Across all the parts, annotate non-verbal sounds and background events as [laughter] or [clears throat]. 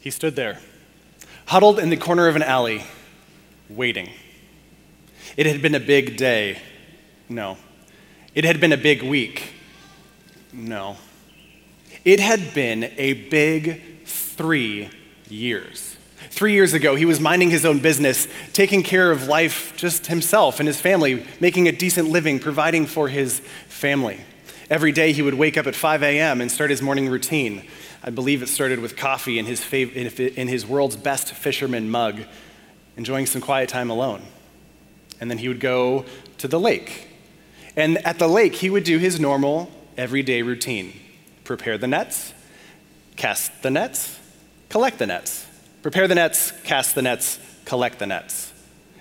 He stood there, huddled in the corner of an alley, waiting. It had been a big day. No. It had been a big week. No. It had been a big three years. Three years ago, he was minding his own business, taking care of life just himself and his family, making a decent living, providing for his family. Every day, he would wake up at 5 a.m. and start his morning routine. I believe it started with coffee in his, fav- in his world's best fisherman mug, enjoying some quiet time alone. And then he would go to the lake. And at the lake, he would do his normal, everyday routine prepare the nets, cast the nets, collect the nets. Prepare the nets, cast the nets, collect the nets.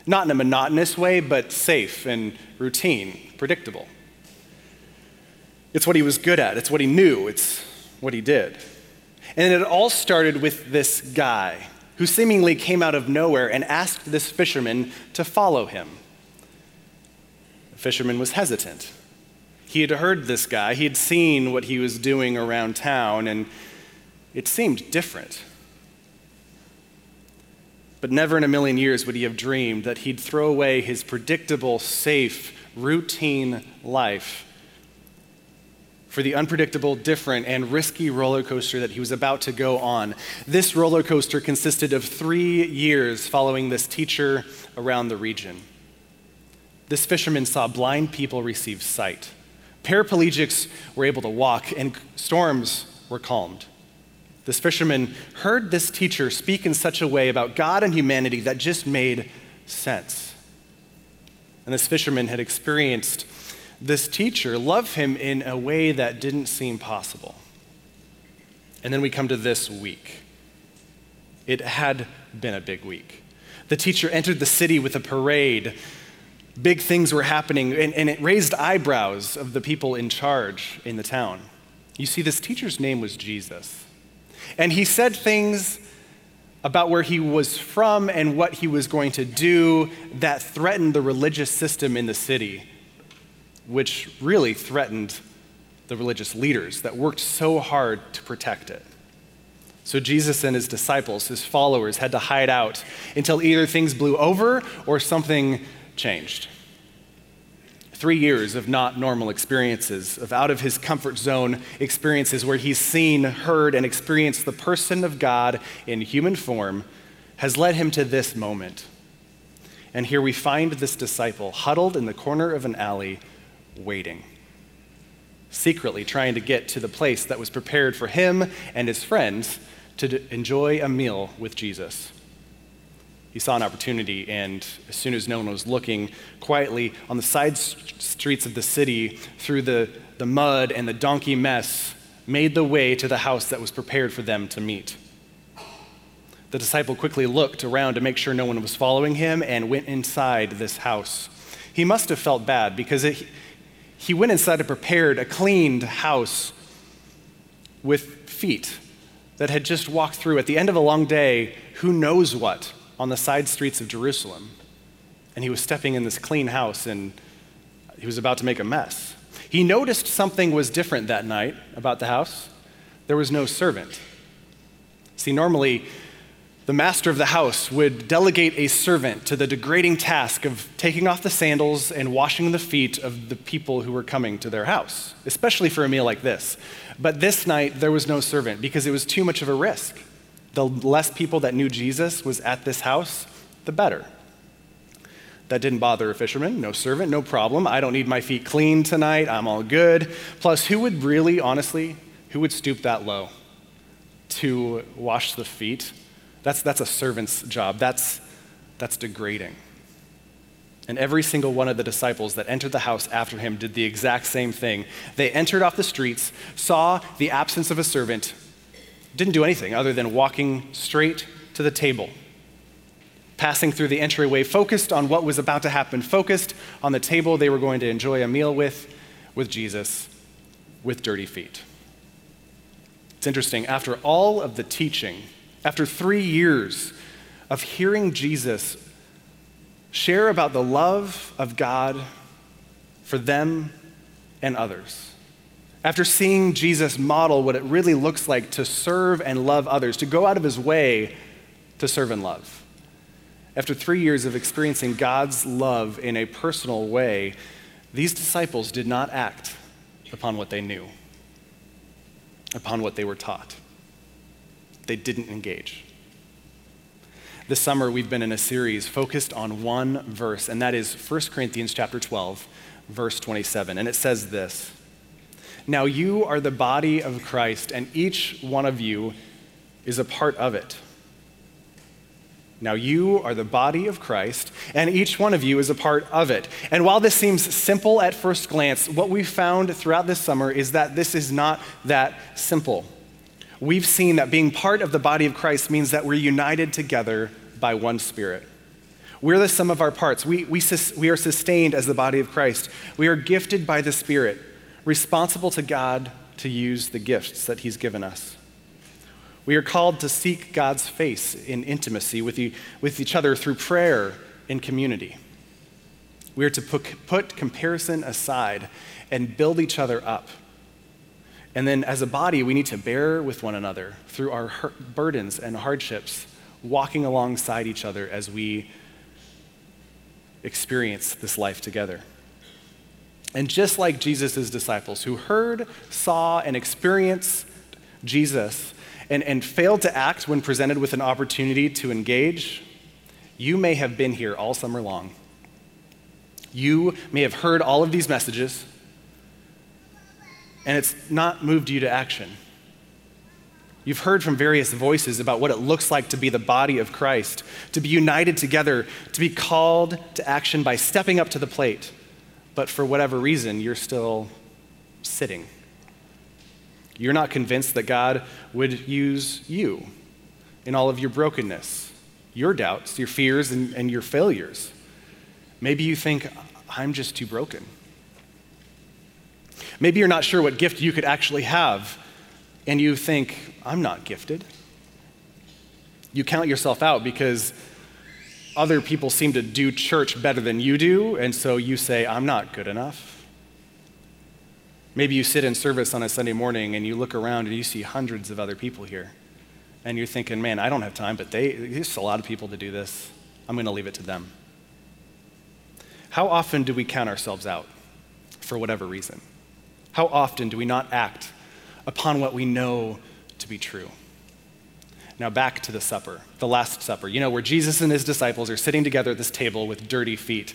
Not in a monotonous way, but safe and routine, predictable. It's what he was good at, it's what he knew, it's what he did. And it all started with this guy who seemingly came out of nowhere and asked this fisherman to follow him. The fisherman was hesitant. He had heard this guy, he had seen what he was doing around town, and it seemed different. But never in a million years would he have dreamed that he'd throw away his predictable, safe, routine life for the unpredictable, different, and risky roller coaster that he was about to go on. This roller coaster consisted of three years following this teacher around the region. This fisherman saw blind people receive sight. Paraplegics were able to walk, and storms were calmed. This fisherman heard this teacher speak in such a way about God and humanity that just made sense. And this fisherman had experienced this teacher love him in a way that didn't seem possible. And then we come to this week. It had been a big week. The teacher entered the city with a parade. Big things were happening, and, and it raised eyebrows of the people in charge in the town. You see, this teacher's name was Jesus. And he said things about where he was from and what he was going to do that threatened the religious system in the city which really threatened the religious leaders that worked so hard to protect it. So Jesus and his disciples, his followers, had to hide out until either things blew over or something changed. Three years of not normal experiences, of out of his comfort zone experiences where he's seen, heard, and experienced the person of God in human form, has led him to this moment. And here we find this disciple huddled in the corner of an alley waiting, secretly trying to get to the place that was prepared for him and his friends to enjoy a meal with Jesus. He saw an opportunity, and as soon as no one was looking, quietly on the side streets of the city, through the, the mud and the donkey mess, made the way to the house that was prepared for them to meet. The disciple quickly looked around to make sure no one was following him and went inside this house. He must have felt bad because it, he went inside and prepared a cleaned house with feet that had just walked through at the end of a long day, who knows what, on the side streets of Jerusalem. And he was stepping in this clean house and he was about to make a mess. He noticed something was different that night about the house. There was no servant. See, normally, the master of the house would delegate a servant to the degrading task of taking off the sandals and washing the feet of the people who were coming to their house, especially for a meal like this. But this night, there was no servant because it was too much of a risk. The less people that knew Jesus was at this house, the better. That didn't bother a fisherman. No servant, no problem. I don't need my feet clean tonight. I'm all good. Plus, who would really, honestly, who would stoop that low to wash the feet that's, that's a servant's job. That's, that's degrading. And every single one of the disciples that entered the house after him did the exact same thing. They entered off the streets, saw the absence of a servant, didn't do anything other than walking straight to the table, passing through the entryway, focused on what was about to happen, focused on the table they were going to enjoy a meal with, with Jesus, with dirty feet. It's interesting, after all of the teaching after three years of hearing Jesus share about the love of God for them and others, After seeing Jesus model what it really looks like to serve and love others, to go out of his way to serve and love. After three years of experiencing God's love in a personal way, these disciples did not act upon what they knew, upon what they were taught. They didn't engage. This summer we've been in a series focused on one verse, and that is 1 Corinthians chapter 12, verse 27. And it says this Now you are the body of Christ, and each one of you is a part of it. Now, you are the body of Christ, and each one of you is a part of it. And while this seems simple at first glance, what we've found throughout this summer is that this is not that simple. We've seen that being part of the body of Christ means that we're united together by one Spirit. We're the sum of our parts. We, we, we are sustained as the body of Christ. We are gifted by the Spirit, responsible to God to use the gifts that He's given us. We are called to seek God's face in intimacy with, the, with each other through prayer in community. We are to put, put comparison aside and build each other up. And then, as a body, we need to bear with one another through our burdens and hardships, walking alongside each other as we experience this life together. And just like Jesus' disciples who heard, saw, and experienced Jesus, and, and failed to act when presented with an opportunity to engage, you may have been here all summer long. You may have heard all of these messages, and it's not moved you to action. You've heard from various voices about what it looks like to be the body of Christ, to be united together, to be called to action by stepping up to the plate. But for whatever reason, you're still sitting. You're not convinced that God would use you in all of your brokenness, your doubts, your fears, and, and your failures. Maybe you think, I'm just too broken. Maybe you're not sure what gift you could actually have, and you think, I'm not gifted. You count yourself out because other people seem to do church better than you do, and so you say, I'm not good enough. Maybe you sit in service on a Sunday morning and you look around and you see hundreds of other people here. And you're thinking, man, I don't have time, but there's a lot of people to do this. I'm going to leave it to them. How often do we count ourselves out for whatever reason? How often do we not act upon what we know to be true? Now, back to the supper, the Last Supper, you know, where Jesus and his disciples are sitting together at this table with dirty feet.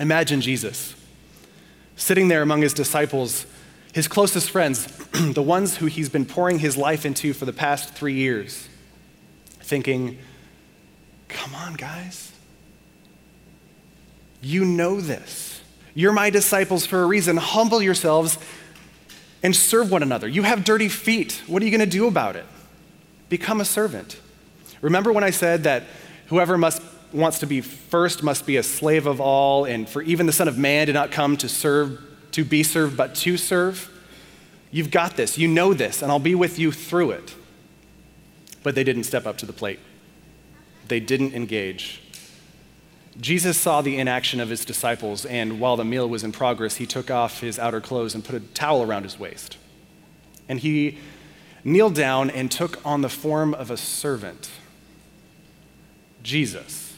Imagine Jesus sitting there among his disciples, his closest friends, [clears throat] the ones who he's been pouring his life into for the past three years, thinking, Come on, guys. You know this. You're my disciples for a reason. Humble yourselves and serve one another. You have dirty feet. What are you going to do about it? Become a servant. Remember when I said that whoever must wants to be first must be a slave of all, and for even the Son of Man did not come to serve, to be served, but to serve. You've got this. You know this, and I'll be with you through it. But they didn't step up to the plate. They didn't engage. Jesus saw the inaction of his disciples, and while the meal was in progress, he took off his outer clothes and put a towel around his waist. And he kneeled down and took on the form of a servant. Jesus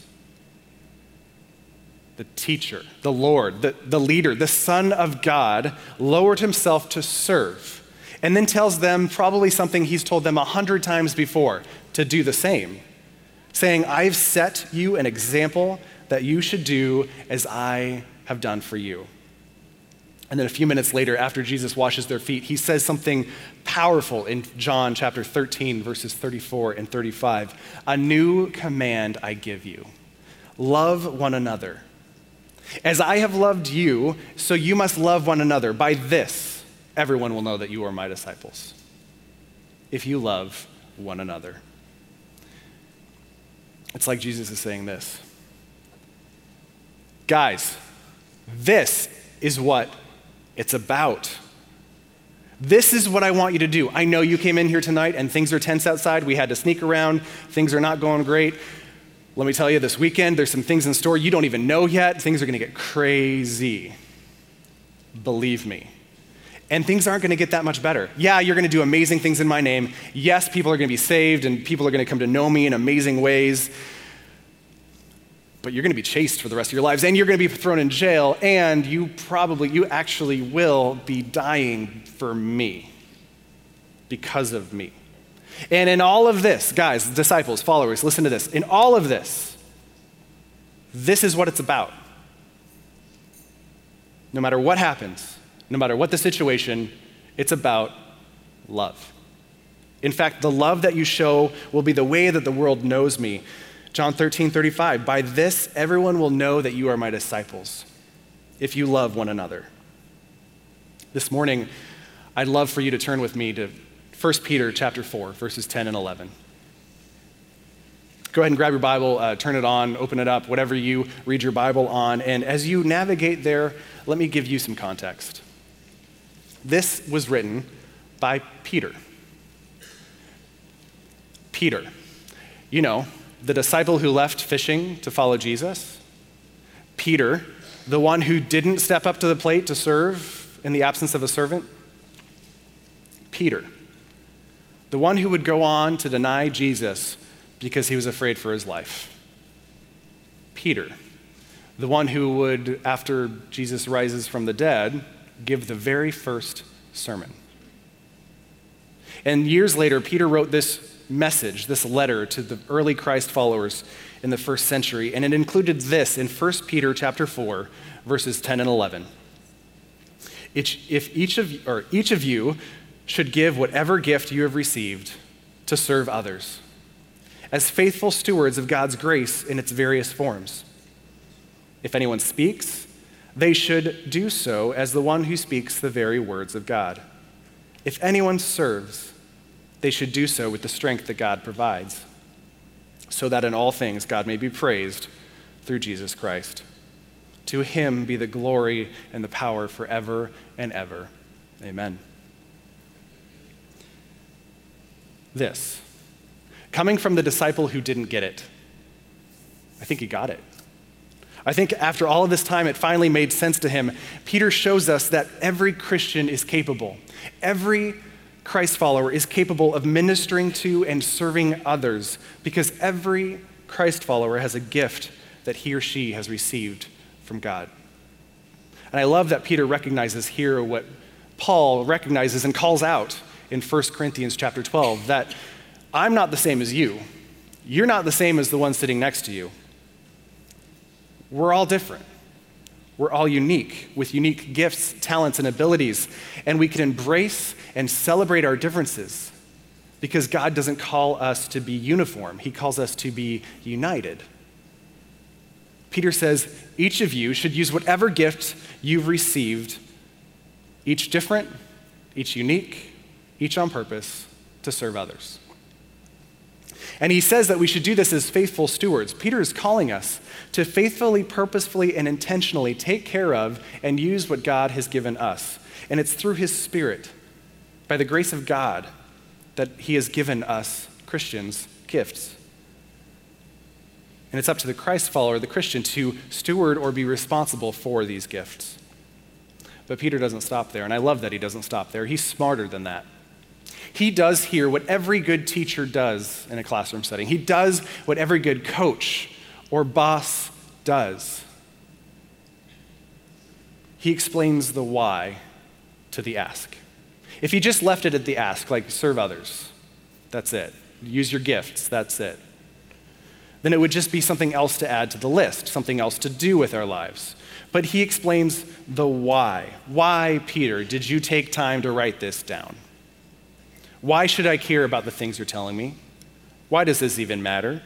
the teacher, the Lord, the, the leader, the Son of God, lowered himself to serve, and then tells them probably something he's told them a hundred times before to do the same, saying, I've set you an example that you should do as I have done for you. And then a few minutes later, after Jesus washes their feet, he says something powerful in John chapter 13, verses 34 and 35. A new command I give you love one another. As I have loved you, so you must love one another. By this, everyone will know that you are my disciples. If you love one another. It's like Jesus is saying this Guys, this is what it's about. This is what I want you to do. I know you came in here tonight and things are tense outside. We had to sneak around. Things are not going great. Let me tell you, this weekend, there's some things in store you don't even know yet. Things are going to get crazy. Believe me. And things aren't going to get that much better. Yeah, you're going to do amazing things in my name. Yes, people are going to be saved and people are going to come to know me in amazing ways. But you're going to be chased for the rest of your lives and you're going to be thrown in jail and you probably, you actually will be dying for me because of me. And in all of this, guys, disciples, followers, listen to this. In all of this, this is what it's about. No matter what happens, no matter what the situation, it's about love. In fact, the love that you show will be the way that the world knows me. John 13, 35. By this, everyone will know that you are my disciples, if you love one another. This morning, I'd love for you to turn with me to 1 Peter chapter 4, verses 10 and 11. Go ahead and grab your Bible, uh, turn it on, open it up, whatever you read your Bible on. And as you navigate there, let me give you some context. This was written by Peter. Peter, you know, the disciple who left fishing to follow Jesus. Peter, the one who didn't step up to the plate to serve in the absence of a servant. Peter, the one who would go on to deny Jesus because he was afraid for his life. Peter, the one who would, after Jesus rises from the dead, give the very first sermon. And years later, Peter wrote this message, this letter to the early Christ followers in the first century, and it included this in 1 Peter chapter 4, verses 10 and 11. If each of, or each of you should give whatever gift you have received to serve others, as faithful stewards of God's grace in its various forms. If anyone speaks, they should do so as the one who speaks the very words of God. If anyone serves, they should do so with the strength that God provides, so that in all things God may be praised through Jesus Christ. To him be the glory and the power forever and ever. Amen. This, coming from the disciple who didn't get it, I think he got it. I think after all of this time, it finally made sense to him. Peter shows us that every Christian is capable. Every Christ follower is capable of ministering to and serving others because every Christ follower has a gift that he or she has received from God. And I love that Peter recognizes here what Paul recognizes and calls out in 1 Corinthians chapter 12 that I'm not the same as you. You're not the same as the one sitting next to you. We're all different. We're all unique with unique gifts, talents, and abilities. And we can embrace and celebrate our differences because God doesn't call us to be uniform, He calls us to be united. Peter says each of you should use whatever gift you've received, each different, each unique, each on purpose, to serve others. And he says that we should do this as faithful stewards. Peter is calling us to faithfully, purposefully, and intentionally take care of and use what God has given us. And it's through his Spirit, by the grace of God, that he has given us, Christians, gifts. And it's up to the Christ follower, the Christian, to steward or be responsible for these gifts. But Peter doesn't stop there, and I love that he doesn't stop there. He's smarter than that. He does here what every good teacher does in a classroom setting. He does what every good coach or boss does. He explains the why to the ask. If he just left it at the ask, like serve others, that's it. Use your gifts, that's it. Then it would just be something else to add to the list, something else to do with our lives. But he explains the why. Why, Peter, did you take time to write this down? Why should I care about the things you're telling me? Why does this even matter?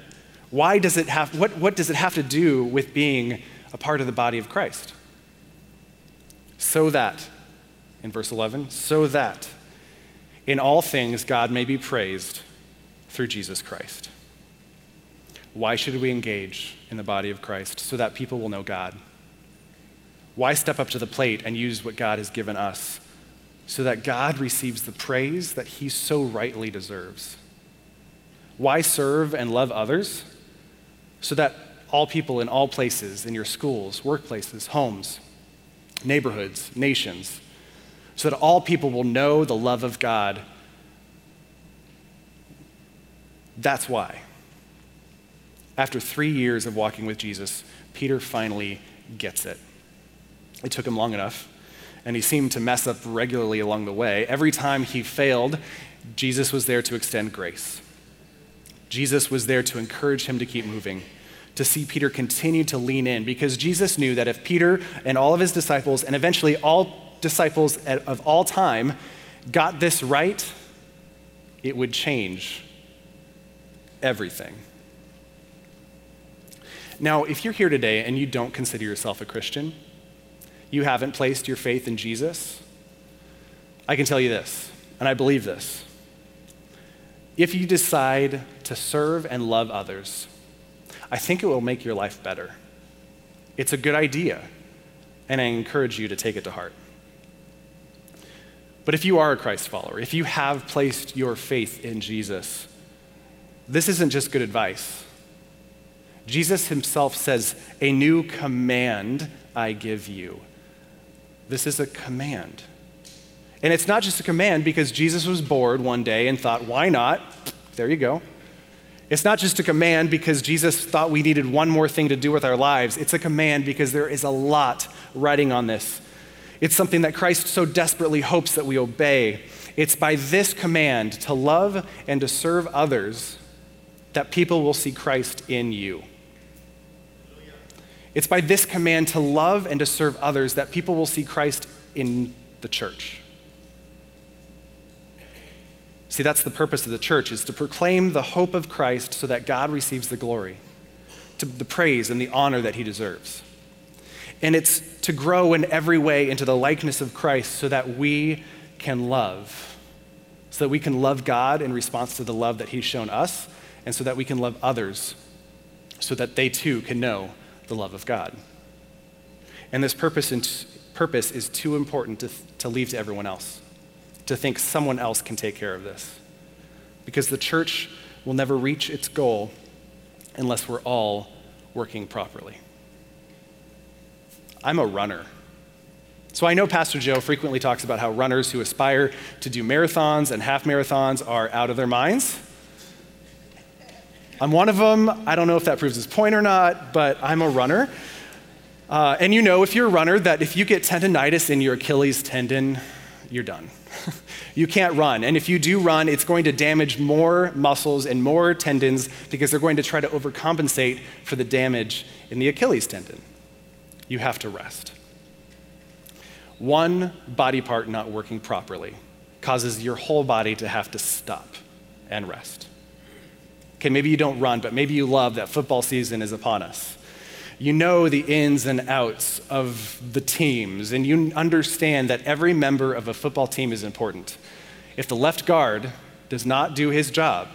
Why does it have, what, what does it have to do with being a part of the body of Christ? So that, in verse 11, so that in all things God may be praised through Jesus Christ. Why should we engage in the body of Christ? So that people will know God. Why step up to the plate and use what God has given us so that God receives the praise that he so rightly deserves. Why serve and love others? So that all people in all places, in your schools, workplaces, homes, neighborhoods, nations, so that all people will know the love of God. That's why. After three years of walking with Jesus, Peter finally gets it. It took him long enough, and he seemed to mess up regularly along the way. Every time he failed, Jesus was there to extend grace. Jesus was there to encourage him to keep moving, to see Peter continue to lean in, because Jesus knew that if Peter and all of his disciples, and eventually all disciples of all time, got this right, it would change everything. Now, if you're here today and you don't consider yourself a Christian, you haven't placed your faith in Jesus, I can tell you this, and I believe this. If you decide to serve and love others, I think it will make your life better. It's a good idea, and I encourage you to take it to heart. But if you are a Christ follower, if you have placed your faith in Jesus, this isn't just good advice. Jesus himself says, A new command I give you. This is a command. And it's not just a command because Jesus was bored one day and thought, why not? There you go. It's not just a command because Jesus thought we needed one more thing to do with our lives. It's a command because there is a lot writing on this. It's something that Christ so desperately hopes that we obey. It's by this command to love and to serve others that people will see Christ in you. It's by this command to love and to serve others that people will see Christ in the church. See, that's the purpose of the church is to proclaim the hope of Christ so that God receives the glory, to the praise and the honor that he deserves. And it's to grow in every way into the likeness of Christ so that we can love, so that we can love God in response to the love that he's shown us, and so that we can love others so that they too can know the love of God. And this purpose, purpose is too important to, to leave to everyone else to think someone else can take care of this. Because the church will never reach its goal unless we're all working properly. I'm a runner. So I know Pastor Joe frequently talks about how runners who aspire to do marathons and half marathons are out of their minds. I'm one of them. I don't know if that proves his point or not, but I'm a runner. Uh, and you know, if you're a runner, that if you get tendonitis in your Achilles tendon, you're done. [laughs] you can't run. And if you do run, it's going to damage more muscles and more tendons because they're going to try to overcompensate for the damage in the Achilles tendon. You have to rest. One body part not working properly causes your whole body to have to stop and rest. Okay, maybe you don't run, but maybe you love that football season is upon us you know the ins and outs of the teams, and you understand that every member of a football team is important. If the left guard does not do his job,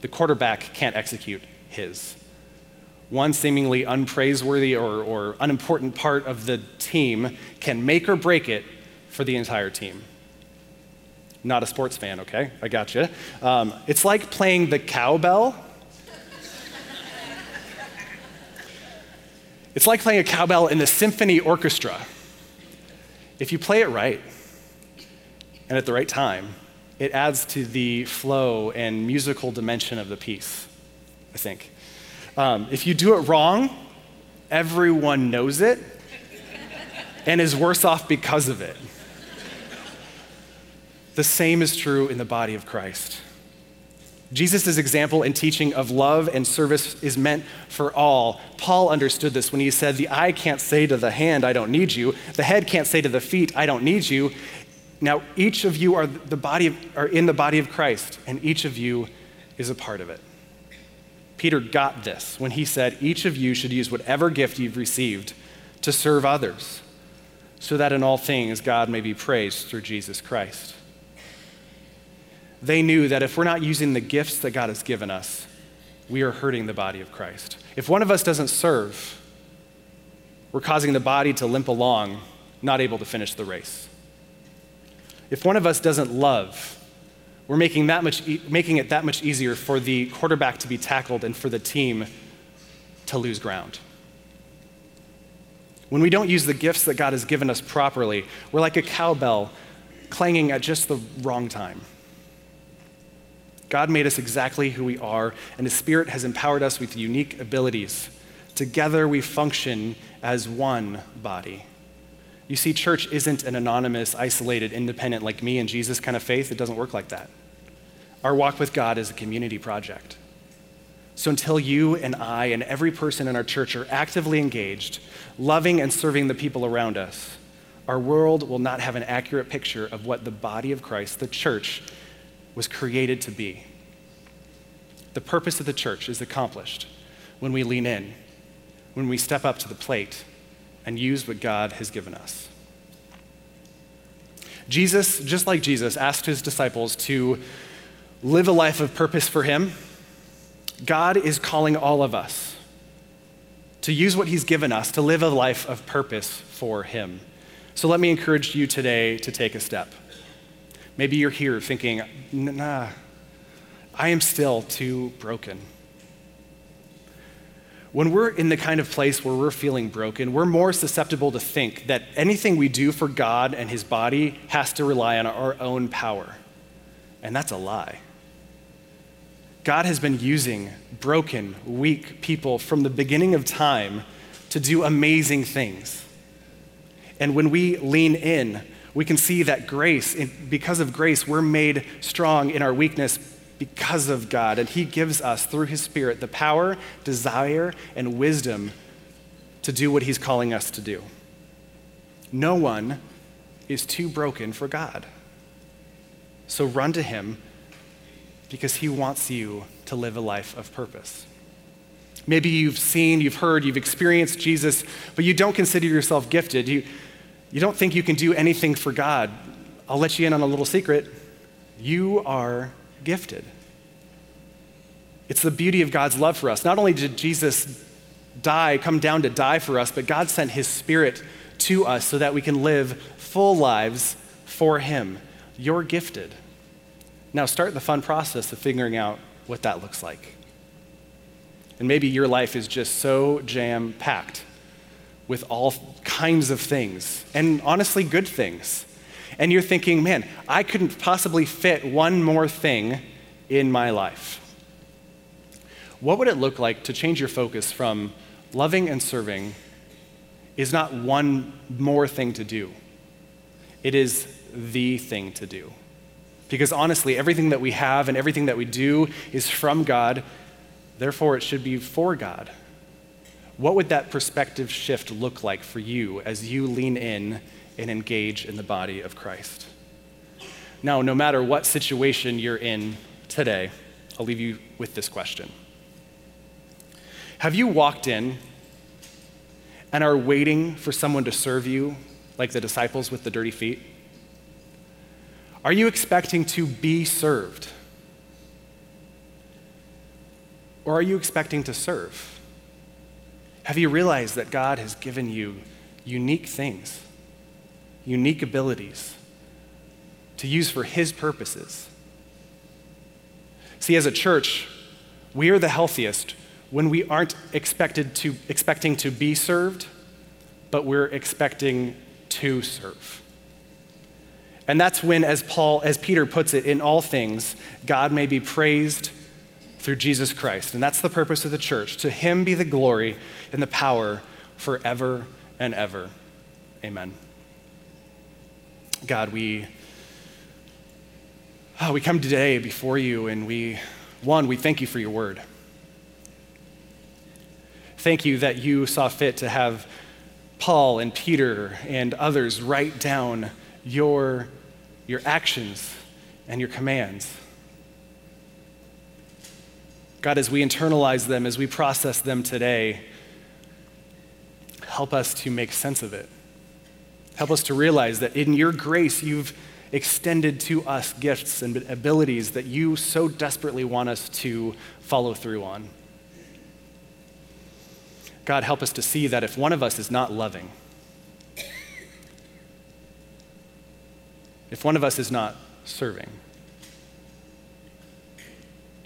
the quarterback can't execute his. One seemingly unpraiseworthy or, or unimportant part of the team can make or break it for the entire team. Not a sports fan, okay? I got you. Um, it's like playing the cowbell It's like playing a cowbell in the symphony orchestra. If you play it right and at the right time, it adds to the flow and musical dimension of the piece, I think. Um, if you do it wrong, everyone knows it and is worse off because of it. The same is true in the body of Christ. Jesus' example and teaching of love and service is meant for all. Paul understood this when he said, The eye can't say to the hand, I don't need you. The head can't say to the feet, I don't need you. Now, each of you are, the body of, are in the body of Christ, and each of you is a part of it. Peter got this when he said, Each of you should use whatever gift you've received to serve others, so that in all things God may be praised through Jesus Christ they knew that if we're not using the gifts that God has given us, we are hurting the body of Christ. If one of us doesn't serve, we're causing the body to limp along, not able to finish the race. If one of us doesn't love, we're making, that much e- making it that much easier for the quarterback to be tackled and for the team to lose ground. When we don't use the gifts that God has given us properly, we're like a cowbell clanging at just the wrong time. God made us exactly who we are, and His Spirit has empowered us with unique abilities. Together we function as one body. You see, church isn't an anonymous, isolated, independent, like me and Jesus kind of faith. It doesn't work like that. Our walk with God is a community project. So until you and I and every person in our church are actively engaged, loving and serving the people around us, our world will not have an accurate picture of what the body of Christ, the church, was created to be. The purpose of the church is accomplished when we lean in, when we step up to the plate and use what God has given us. Jesus, just like Jesus, asked his disciples to live a life of purpose for him. God is calling all of us to use what he's given us to live a life of purpose for him. So let me encourage you today to take a step. Maybe you're here thinking, nah, I am still too broken. When we're in the kind of place where we're feeling broken, we're more susceptible to think that anything we do for God and His body has to rely on our own power. And that's a lie. God has been using broken, weak people from the beginning of time to do amazing things. And when we lean in, we can see that grace, because of grace, we're made strong in our weakness because of God. And He gives us, through His Spirit, the power, desire, and wisdom to do what He's calling us to do. No one is too broken for God. So run to Him because He wants you to live a life of purpose. Maybe you've seen, you've heard, you've experienced Jesus, but you don't consider yourself gifted. You, you don't think you can do anything for God. I'll let you in on a little secret. You are gifted. It's the beauty of God's love for us. Not only did Jesus die, come down to die for us, but God sent his spirit to us so that we can live full lives for him. You're gifted. Now start the fun process of figuring out what that looks like. And maybe your life is just so jam packed with all kinds of things, and honestly, good things and you're thinking, man, I couldn't possibly fit one more thing in my life. What would it look like to change your focus from loving and serving is not one more thing to do, it is the thing to do. Because honestly, everything that we have and everything that we do is from God, therefore, it should be for God. What would that perspective shift look like for you as you lean in and engage in the body of Christ. Now, no matter what situation you're in today, I'll leave you with this question Have you walked in and are waiting for someone to serve you like the disciples with the dirty feet? Are you expecting to be served? Or are you expecting to serve? Have you realized that God has given you unique things? unique abilities to use for His purposes. See, as a church, we are the healthiest when we aren't expected to, expecting to be served, but we're expecting to serve. And that's when, as Paul, as Peter puts it, in all things, God may be praised through Jesus Christ. And that's the purpose of the church. To him be the glory and the power forever and ever. Amen. God, we, oh, we come today before you and we, one, we thank you for your word. Thank you that you saw fit to have Paul and Peter and others write down your, your actions and your commands. God, as we internalize them, as we process them today, help us to make sense of it. Help us to realize that in your grace, you've extended to us gifts and abilities that you so desperately want us to follow through on. God, help us to see that if one of us is not loving, if one of us is not serving,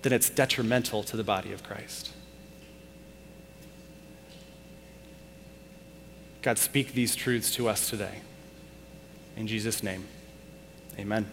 then it's detrimental to the body of Christ. God, speak these truths to us today. In Jesus' name, Amen.